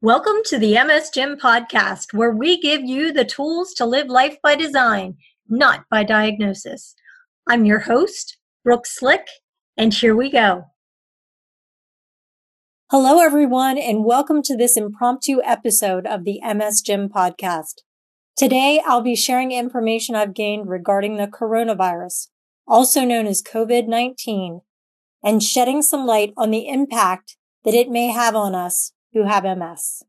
Welcome to the MS Gym podcast, where we give you the tools to live life by design, not by diagnosis. I'm your host, Brooke Slick, and here we go. Hello, everyone, and welcome to this impromptu episode of the MS Gym podcast. Today, I'll be sharing information I've gained regarding the coronavirus, also known as COVID 19, and shedding some light on the impact that it may have on us who have MS.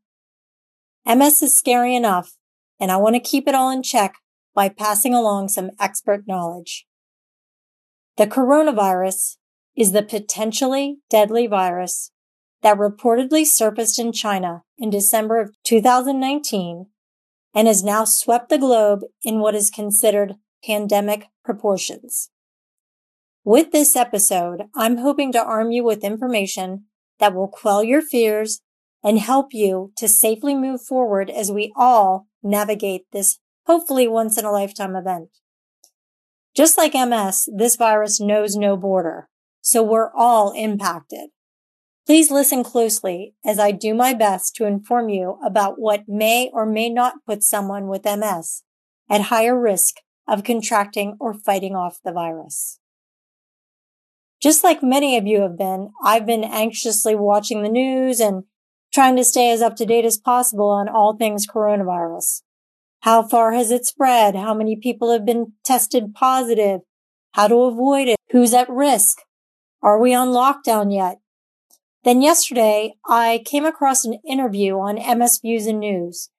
MS is scary enough, and I want to keep it all in check by passing along some expert knowledge. The coronavirus is the potentially deadly virus that reportedly surfaced in China in December of 2019 and has now swept the globe in what is considered pandemic proportions. With this episode, I'm hoping to arm you with information that will quell your fears and help you to safely move forward as we all navigate this hopefully once in a lifetime event. Just like MS, this virus knows no border, so we're all impacted. Please listen closely as I do my best to inform you about what may or may not put someone with MS at higher risk of contracting or fighting off the virus. Just like many of you have been, I've been anxiously watching the news and trying to stay as up to date as possible on all things coronavirus. How far has it spread? How many people have been tested positive? How to avoid it? Who's at risk? Are we on lockdown yet? Then yesterday, I came across an interview on MS Views and News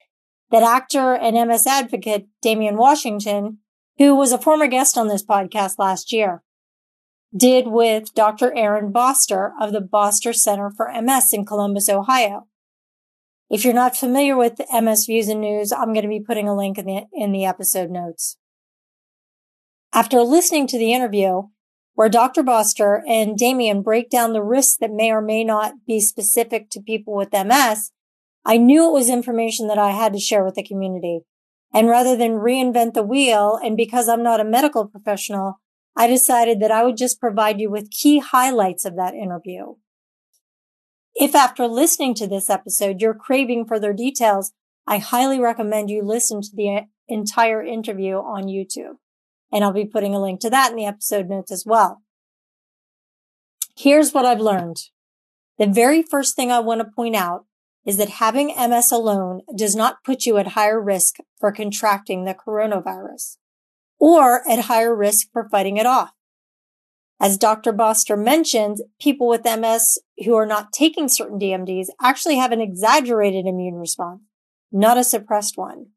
that actor and MS advocate Damian Washington, who was a former guest on this podcast last year, did with Dr. Aaron Boster of the Boster Center for MS in Columbus, Ohio. If you're not familiar with MS Views and News, I'm going to be putting a link in the, in the episode notes. After listening to the interview, where Dr. Boster and Damian break down the risks that may or may not be specific to people with MS, I knew it was information that I had to share with the community. And rather than reinvent the wheel, and because I'm not a medical professional, I decided that I would just provide you with key highlights of that interview. If after listening to this episode, you're craving further details, I highly recommend you listen to the entire interview on YouTube. And I'll be putting a link to that in the episode notes as well. Here's what I've learned. The very first thing I want to point out is that having MS alone does not put you at higher risk for contracting the coronavirus or at higher risk for fighting it off. As Dr. Boster mentioned, people with MS who are not taking certain DMDs actually have an exaggerated immune response, not a suppressed one.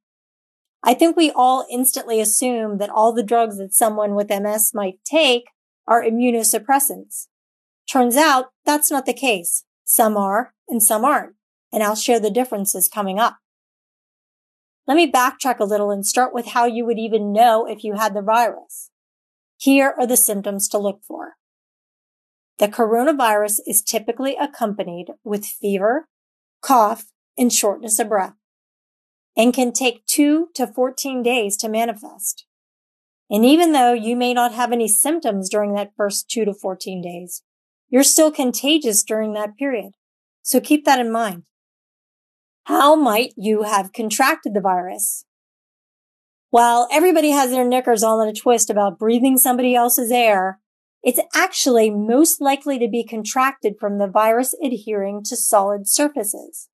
I think we all instantly assume that all the drugs that someone with MS might take are immunosuppressants. Turns out that's not the case. Some are and some aren't. And I'll share the differences coming up. Let me backtrack a little and start with how you would even know if you had the virus. Here are the symptoms to look for. The coronavirus is typically accompanied with fever, cough, and shortness of breath, and can take 2 to 14 days to manifest. And even though you may not have any symptoms during that first 2 to 14 days, you're still contagious during that period. So keep that in mind. How might you have contracted the virus? While everybody has their knickers all in a twist about breathing somebody else's air, it's actually most likely to be contracted from the virus adhering to solid surfaces.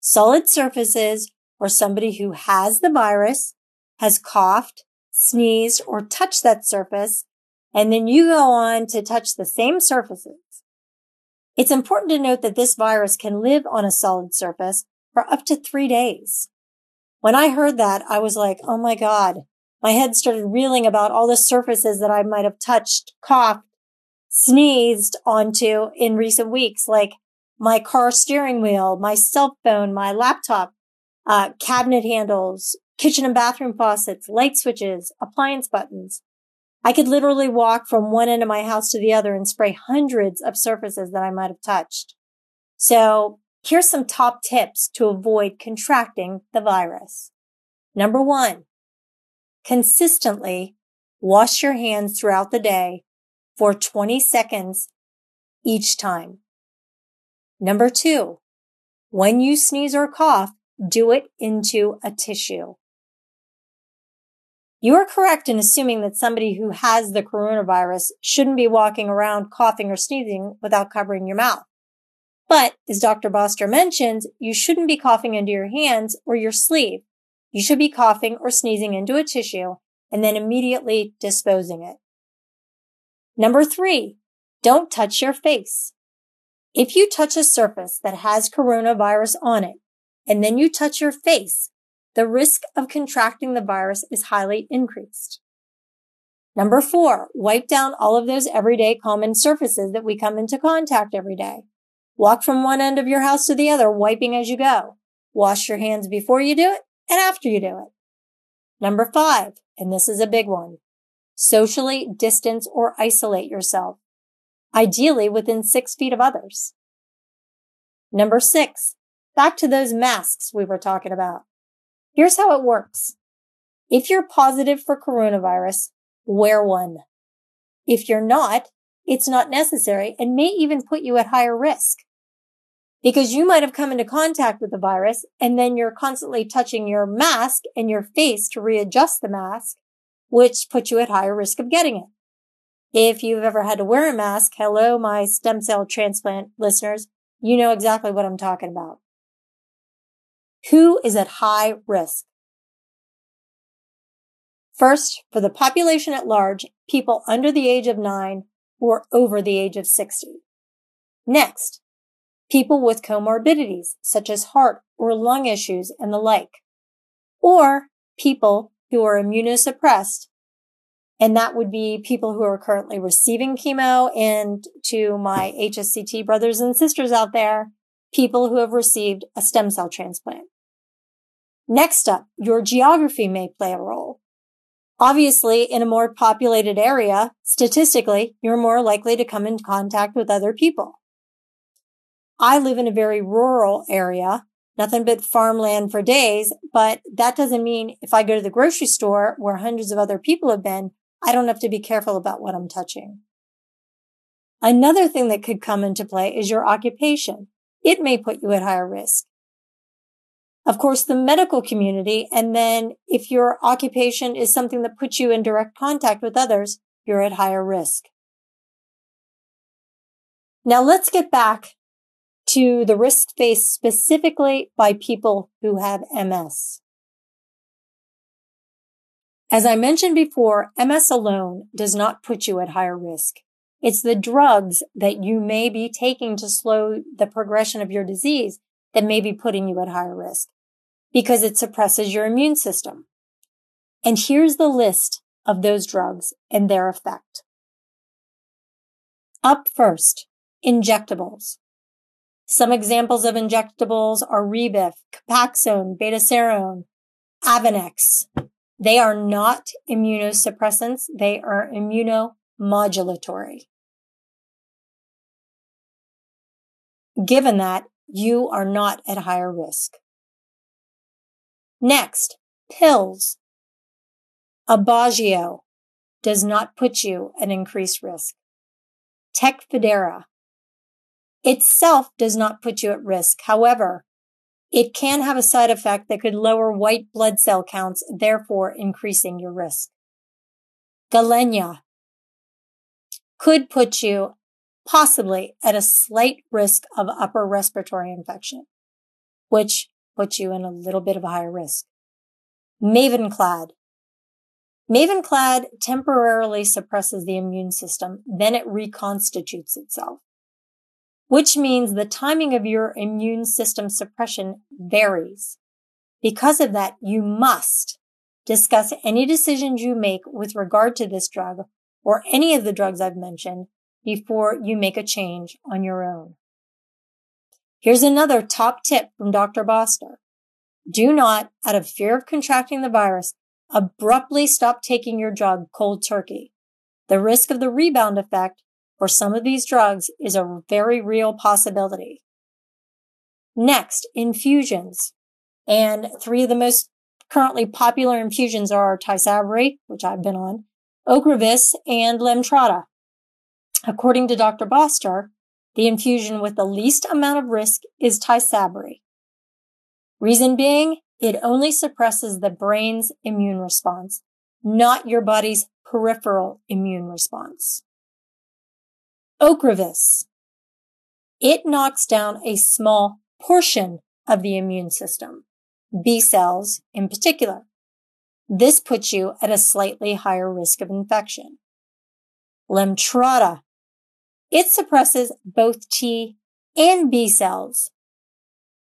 Solid surfaces or somebody who has the virus has coughed, sneezed, or touched that surface, and then you go on to touch the same surfaces. It's important to note that this virus can live on a solid surface for up to three days. When I heard that, I was like, oh my God. My head started reeling about all the surfaces that I might have touched, coughed, sneezed onto in recent weeks, like my car steering wheel, my cell phone, my laptop, uh, cabinet handles, kitchen and bathroom faucets, light switches, appliance buttons. I could literally walk from one end of my house to the other and spray hundreds of surfaces that I might have touched. So Here's some top tips to avoid contracting the virus. Number one, consistently wash your hands throughout the day for 20 seconds each time. Number two, when you sneeze or cough, do it into a tissue. You are correct in assuming that somebody who has the coronavirus shouldn't be walking around coughing or sneezing without covering your mouth. But as Dr. Boster mentions, you shouldn't be coughing into your hands or your sleeve. You should be coughing or sneezing into a tissue and then immediately disposing it. Number three, don't touch your face. If you touch a surface that has coronavirus on it and then you touch your face, the risk of contracting the virus is highly increased. Number four, wipe down all of those everyday common surfaces that we come into contact every day. Walk from one end of your house to the other, wiping as you go. Wash your hands before you do it and after you do it. Number five, and this is a big one, socially distance or isolate yourself, ideally within six feet of others. Number six, back to those masks we were talking about. Here's how it works. If you're positive for coronavirus, wear one. If you're not, it's not necessary and may even put you at higher risk because you might have come into contact with the virus and then you're constantly touching your mask and your face to readjust the mask, which puts you at higher risk of getting it. If you've ever had to wear a mask, hello, my stem cell transplant listeners, you know exactly what I'm talking about. Who is at high risk? First, for the population at large, people under the age of nine or over the age of 60. Next, people with comorbidities such as heart or lung issues and the like, or people who are immunosuppressed. And that would be people who are currently receiving chemo and to my HSCT brothers and sisters out there, people who have received a stem cell transplant. Next up, your geography may play a role. Obviously, in a more populated area, statistically, you're more likely to come in contact with other people. I live in a very rural area, nothing but farmland for days, but that doesn't mean if I go to the grocery store where hundreds of other people have been, I don't have to be careful about what I'm touching. Another thing that could come into play is your occupation. It may put you at higher risk. Of course, the medical community. And then if your occupation is something that puts you in direct contact with others, you're at higher risk. Now let's get back to the risk faced specifically by people who have MS. As I mentioned before, MS alone does not put you at higher risk. It's the drugs that you may be taking to slow the progression of your disease that may be putting you at higher risk because it suppresses your immune system. And here's the list of those drugs and their effect. Up first, injectables. Some examples of injectables are Rebif, Copaxone, Betaseron, Avonex. They are not immunosuppressants. They are immunomodulatory. Given that, you are not at higher risk. Next, pills. Aubagio does not put you at increased risk. Tecfidera itself does not put you at risk. However, it can have a side effect that could lower white blood cell counts, therefore increasing your risk. Gilenya could put you possibly at a slight risk of upper respiratory infection, which puts you in a little bit of a higher risk. Mavenclad. Mavenclad temporarily suppresses the immune system, then it reconstitutes itself which means the timing of your immune system suppression varies. Because of that, you must discuss any decisions you make with regard to this drug or any of the drugs I've mentioned before you make a change on your own. Here's another top tip from Dr. Boster. Do not, out of fear of contracting the virus, abruptly stop taking your drug cold turkey. The risk of the rebound effect for some of these drugs is a very real possibility. Next, infusions. And three of the most currently popular infusions are Tysabri, which I've been on, Ocrevus, and Lemtrada. According to Dr. Boster, the infusion with the least amount of risk is Tysabri. Reason being, it only suppresses the brain's immune response, not your body's peripheral immune response. Ocrevus. It knocks down a small portion of the immune system, B cells in particular. This puts you at a slightly higher risk of infection. Lemtrada. It suppresses both T and B cells,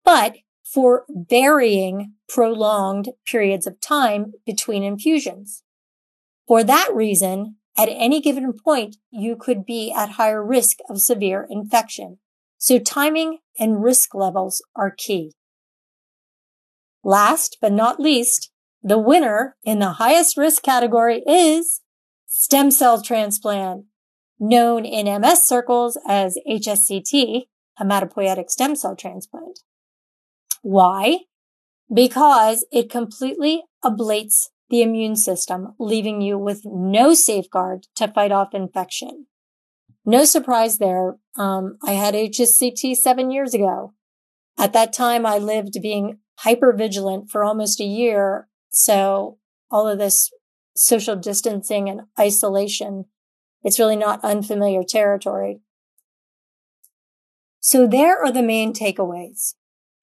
but for varying prolonged periods of time between infusions. For that reason, at any given point, you could be at higher risk of severe infection. So timing and risk levels are key. Last but not least, the winner in the highest risk category is stem cell transplant, known in MS circles as HSCT, hematopoietic stem cell transplant. Why? Because it completely ablates the immune system, leaving you with no safeguard to fight off infection. No surprise there. Um, I had HSCT seven years ago. At that time, I lived being hyper vigilant for almost a year so all of this social distancing and isolation, it's really not unfamiliar territory. So there are the main takeaways.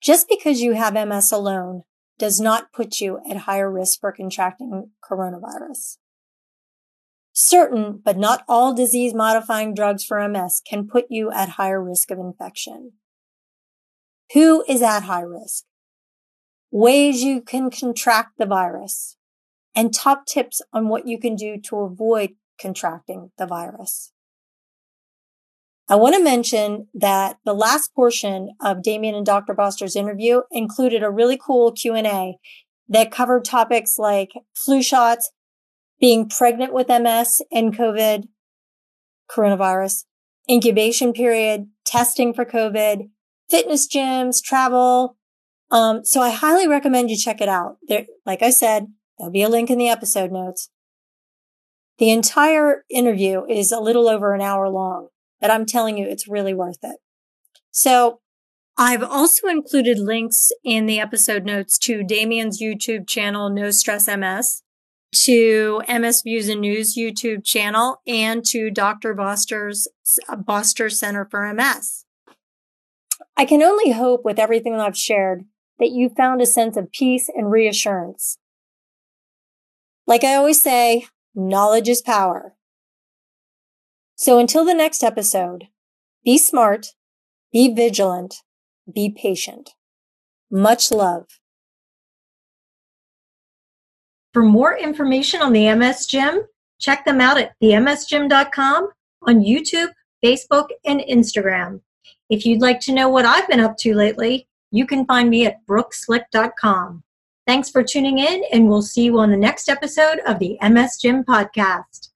Just because you have MS alone does not put you at higher risk for contracting coronavirus. Certain, but not all disease modifying drugs for MS can put you at higher risk of infection. Who is at high risk? ways you can contract the virus, and top tips on what you can do to avoid contracting the virus. I want to mention that the last portion of Damian and Dr. Boster's interview included a really cool Q&A that covered topics like flu shots, being pregnant with MS and COVID, coronavirus, incubation period, testing for COVID, fitness gyms, travel, um, so I highly recommend you check it out. There, like I said, there'll be a link in the episode notes. The entire interview is a little over an hour long, but I'm telling you, it's really worth it. So I've also included links in the episode notes to Damian's YouTube channel, No Stress MS, to MS Views and News YouTube channel, and to Dr. Boster's uh, Boster Center for MS. I can only hope with everything that I've shared that you found a sense of peace and reassurance. Like I always say, knowledge is power. So until the next episode, be smart, be vigilant, be patient. Much love. For more information on the MS Gym, check them out at themsgym.com on YouTube, Facebook, and Instagram. If you'd like to know what I've been up to lately, you can find me at brookslick.com. Thanks for tuning in, and we'll see you on the next episode of the MS Gym Podcast.